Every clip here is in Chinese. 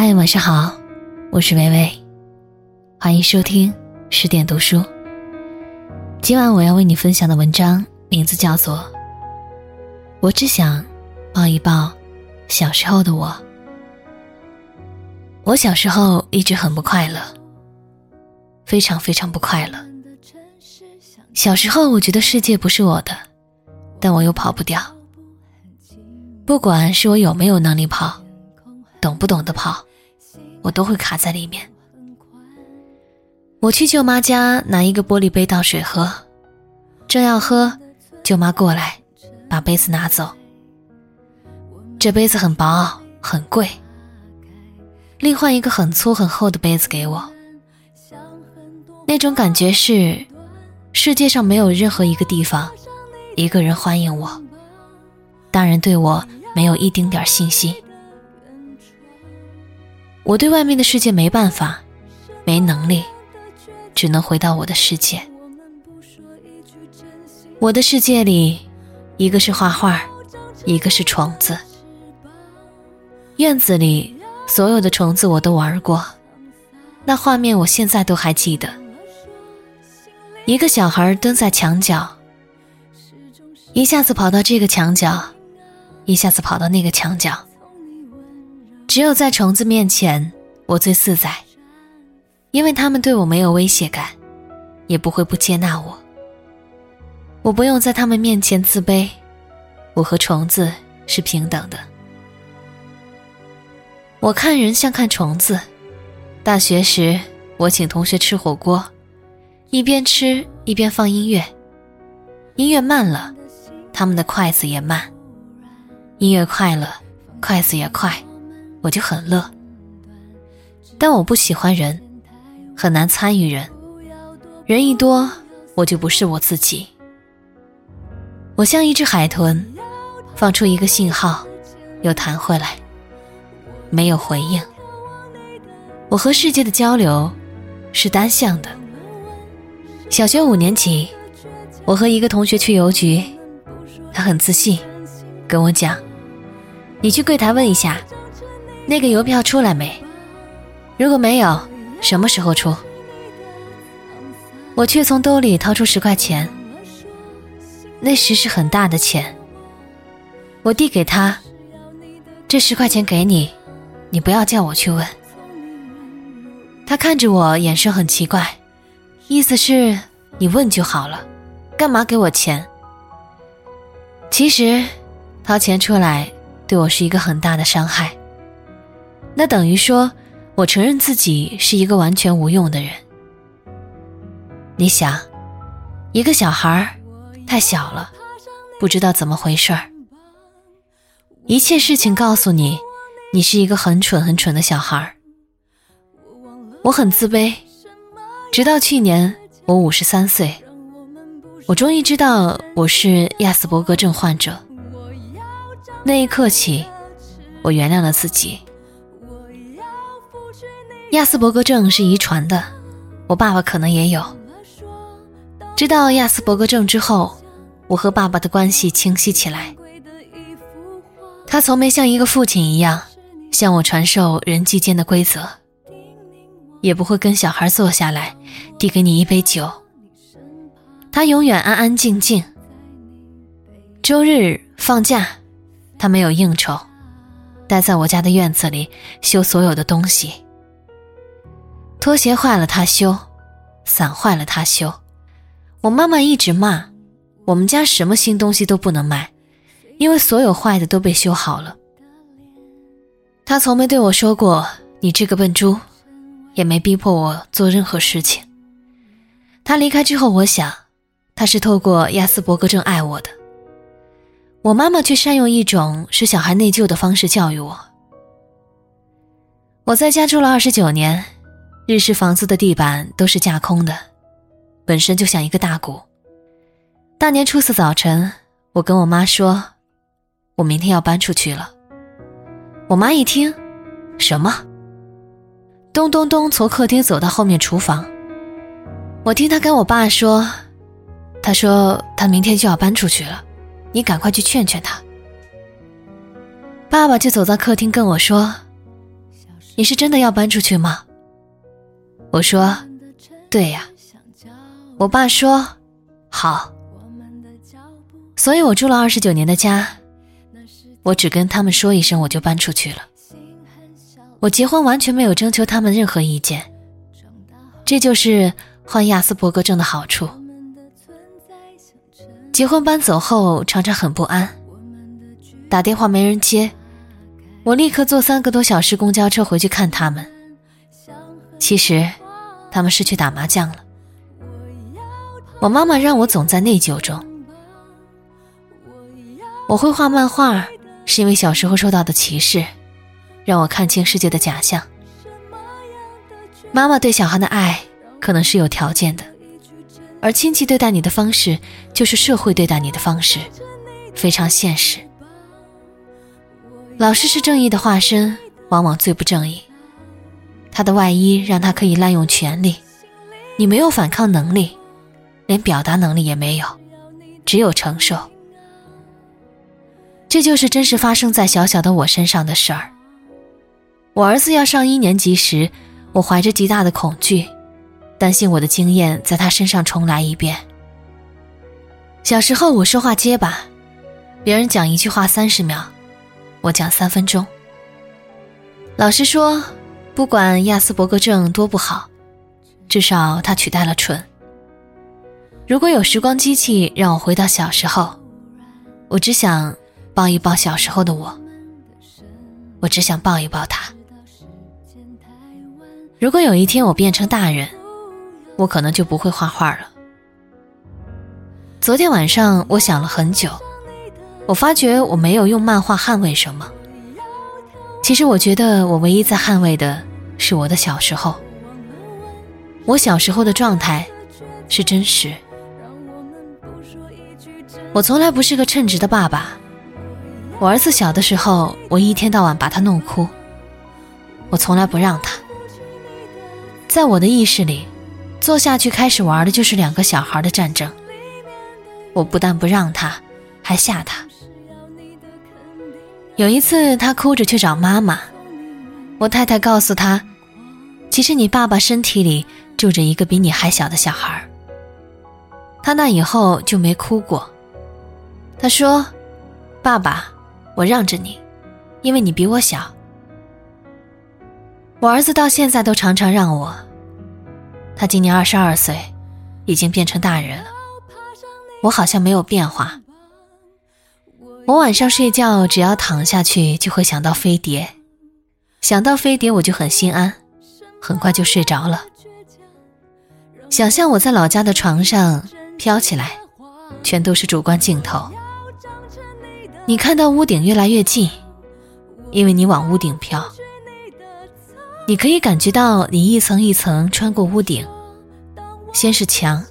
嗨，晚上好，我是微微，欢迎收听十点读书。今晚我要为你分享的文章名字叫做《我只想抱一抱小时候的我》。我小时候一直很不快乐，非常非常不快乐。小时候我觉得世界不是我的，但我又跑不掉。不管是我有没有能力跑。懂不懂得跑，我都会卡在里面。我去舅妈家拿一个玻璃杯倒水喝，正要喝，舅妈过来把杯子拿走。这杯子很薄很贵，另换一个很粗很厚的杯子给我。那种感觉是，世界上没有任何一个地方，一个人欢迎我，大人对我没有一丁点信心。我对外面的世界没办法，没能力，只能回到我的世界。我的世界里，一个是画画，一个是虫子。院子里所有的虫子我都玩过，那画面我现在都还记得。一个小孩蹲在墙角，一下子跑到这个墙角，一下子跑到那个墙角。只有在虫子面前，我最自在，因为他们对我没有威胁感，也不会不接纳我。我不用在他们面前自卑，我和虫子是平等的。我看人像看虫子。大学时，我请同学吃火锅，一边吃一边放音乐，音乐慢了，他们的筷子也慢；音乐快了，筷子也快。我就很乐，但我不喜欢人，很难参与人，人一多我就不是我自己。我像一只海豚，放出一个信号，又弹回来，没有回应。我和世界的交流是单向的。小学五年级，我和一个同学去邮局，他很自信，跟我讲：“你去柜台问一下。”那个邮票出来没？如果没有，什么时候出？我却从兜里掏出十块钱，那时是很大的钱。我递给他，这十块钱给你，你不要叫我去问。他看着我，眼神很奇怪，意思是你问就好了，干嘛给我钱？其实，掏钱出来对我是一个很大的伤害。那等于说，我承认自己是一个完全无用的人。你想，一个小孩太小了，不知道怎么回事儿。一切事情告诉你，你是一个很蠢很蠢的小孩。我很自卑，直到去年我五十三岁，我终于知道我是亚斯伯格症患者。那一刻起，我原谅了自己。亚斯伯格症是遗传的，我爸爸可能也有。知道亚斯伯格症之后，我和爸爸的关系清晰起来。他从没像一个父亲一样向我传授人际间的规则，也不会跟小孩坐下来递给你一杯酒。他永远安安静静。周日放假，他没有应酬，待在我家的院子里修所有的东西。拖鞋坏了他修，伞坏了他修。我妈妈一直骂，我们家什么新东西都不能买，因为所有坏的都被修好了。他从没对我说过“你这个笨猪”，也没逼迫我做任何事情。他离开之后，我想，他是透过亚斯伯格症爱我的。我妈妈却善用一种使小孩内疚的方式教育我。我在家住了二十九年。日式房子的地板都是架空的，本身就像一个大鼓。大年初四早晨，我跟我妈说：“我明天要搬出去了。”我妈一听，什么？咚咚咚，从客厅走到后面厨房。我听她跟我爸说：“他说他明天就要搬出去了，你赶快去劝劝他。”爸爸就走到客厅跟我说：“你是真的要搬出去吗？”我说：“对呀。”我爸说：“好。”所以我住了二十九年的家，我只跟他们说一声，我就搬出去了。我结婚完全没有征求他们任何意见，这就是患亚斯伯格症的好处。结婚搬走后，常常很不安，打电话没人接，我立刻坐三个多小时公交车回去看他们。其实，他们是去打麻将了。我妈妈让我总在内疚中。我会画漫画，是因为小时候受到的歧视。让我看清世界的假象。妈妈对小孩的爱可能是有条件的，而亲戚对待你的方式就是社会对待你的方式，非常现实。老师是正义的化身，往往最不正义。他的外衣让他可以滥用权力，你没有反抗能力，连表达能力也没有，只有承受。这就是真实发生在小小的我身上的事儿。我儿子要上一年级时，我怀着极大的恐惧，担心我的经验在他身上重来一遍。小时候我说话结巴，别人讲一句话三十秒，我讲三分钟。老师说，不管亚斯伯格症多不好，至少他取代了蠢。如果有时光机器让我回到小时候，我只想抱一抱小时候的我，我只想抱一抱他。如果有一天我变成大人，我可能就不会画画了。昨天晚上我想了很久，我发觉我没有用漫画捍卫什么。其实我觉得我唯一在捍卫的是我的小时候。我小时候的状态是真实。我从来不是个称职的爸爸。我儿子小的时候，我一天到晚把他弄哭，我从来不让他。在我的意识里，坐下去开始玩的就是两个小孩的战争。我不但不让他，还吓他。有一次，他哭着去找妈妈，我太太告诉他：“其实你爸爸身体里住着一个比你还小的小孩。”他那以后就没哭过。他说：“爸爸，我让着你，因为你比我小。”我儿子到现在都常常让我。他今年二十二岁，已经变成大人了。我好像没有变化。我晚上睡觉只要躺下去就会想到飞碟，想到飞碟我就很心安，很快就睡着了。想象我在老家的床上飘起来，全都是主观镜头。你看到屋顶越来越近，因为你往屋顶飘。你可以感觉到你一层一层穿过屋顶，先是墙，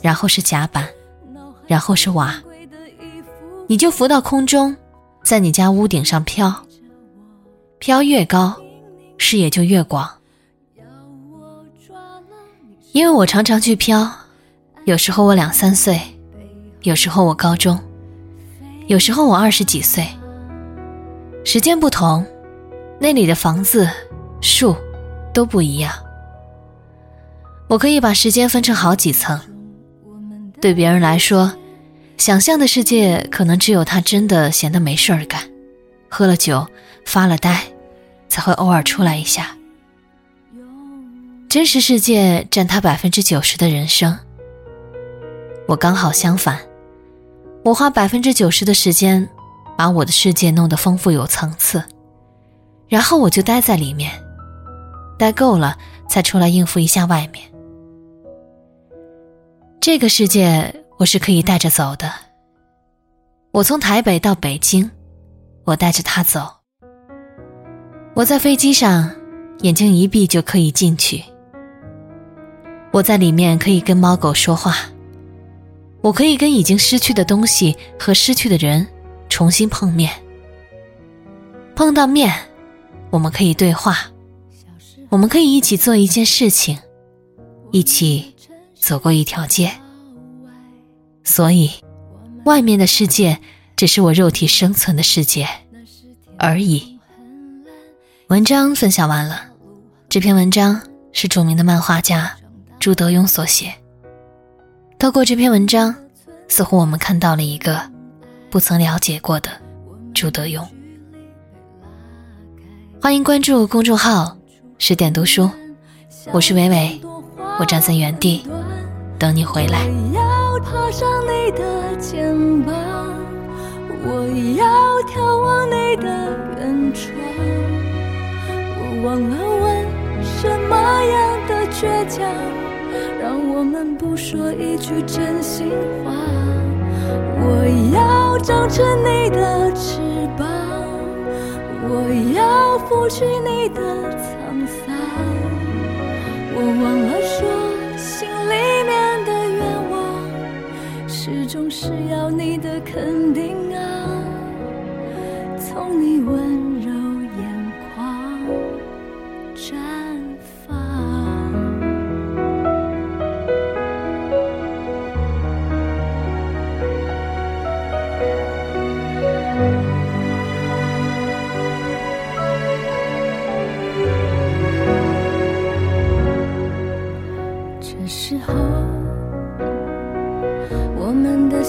然后是甲板，然后是瓦，你就浮到空中，在你家屋顶上飘。飘越高，视野就越广。因为我常常去飘，有时候我两三岁，有时候我高中，有时候我二十几岁。时间不同，那里的房子。树都不一样。我可以把时间分成好几层。对别人来说，想象的世界可能只有他真的闲得没事儿干，喝了酒发了呆，才会偶尔出来一下。真实世界占他百分之九十的人生。我刚好相反，我花百分之九十的时间，把我的世界弄得丰富有层次，然后我就待在里面。待够了，才出来应付一下外面。这个世界我是可以带着走的。我从台北到北京，我带着他走。我在飞机上，眼睛一闭就可以进去。我在里面可以跟猫狗说话，我可以跟已经失去的东西和失去的人重新碰面。碰到面，我们可以对话。我们可以一起做一件事情，一起走过一条街。所以，外面的世界只是我肉体生存的世界而已。文章分享完了，这篇文章是著名的漫画家朱德庸所写。透过这篇文章，似乎我们看到了一个不曾了解过的朱德庸。欢迎关注公众号“十点读书”，我是伟伟，我站在原地等你回来。爬上你的肩膀，我要眺望你的远窗。我忘了问什么样的倔强，让我们不说一句真心话。我要长成你的翅膀，我要拂去你的沧桑。我忘了说，只要你的肯定。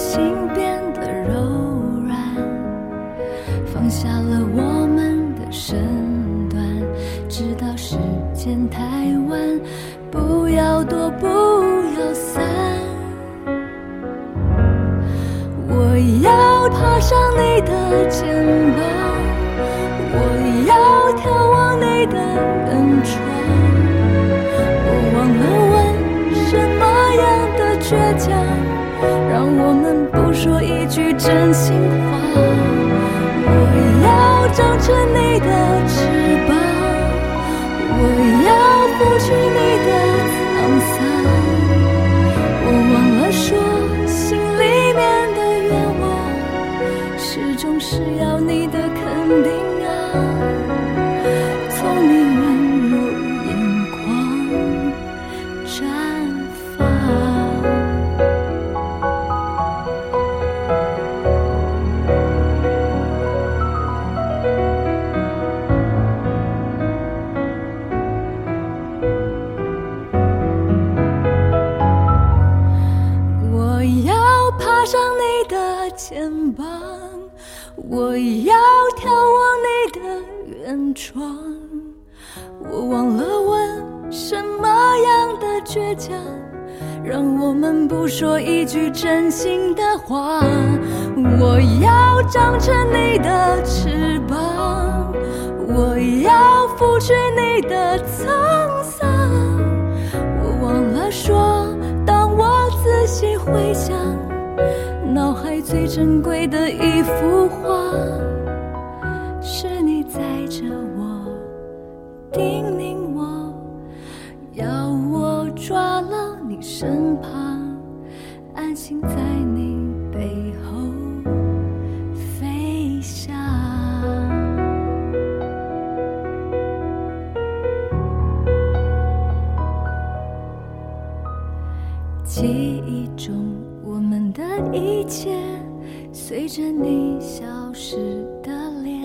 心变得柔软，放下了我们的身段，直到时间太晚，不要躲，不要散。我要爬上你的肩膀，我要眺望你的远窗。我忘了问什么样的倔强，让我们不说一句真心话。我要长成你的翅膀，我要拂去你的窗。我忘了问什么样的倔强，让我们不说一句真心的话。我要长成你的翅膀，我要拂去你的沧桑。我忘了说，当我仔细回想，脑海最珍贵的一幅画，叮咛我，要我抓牢你身旁，安心在你背后飞翔。记忆中我们的一切，随着你消失的脸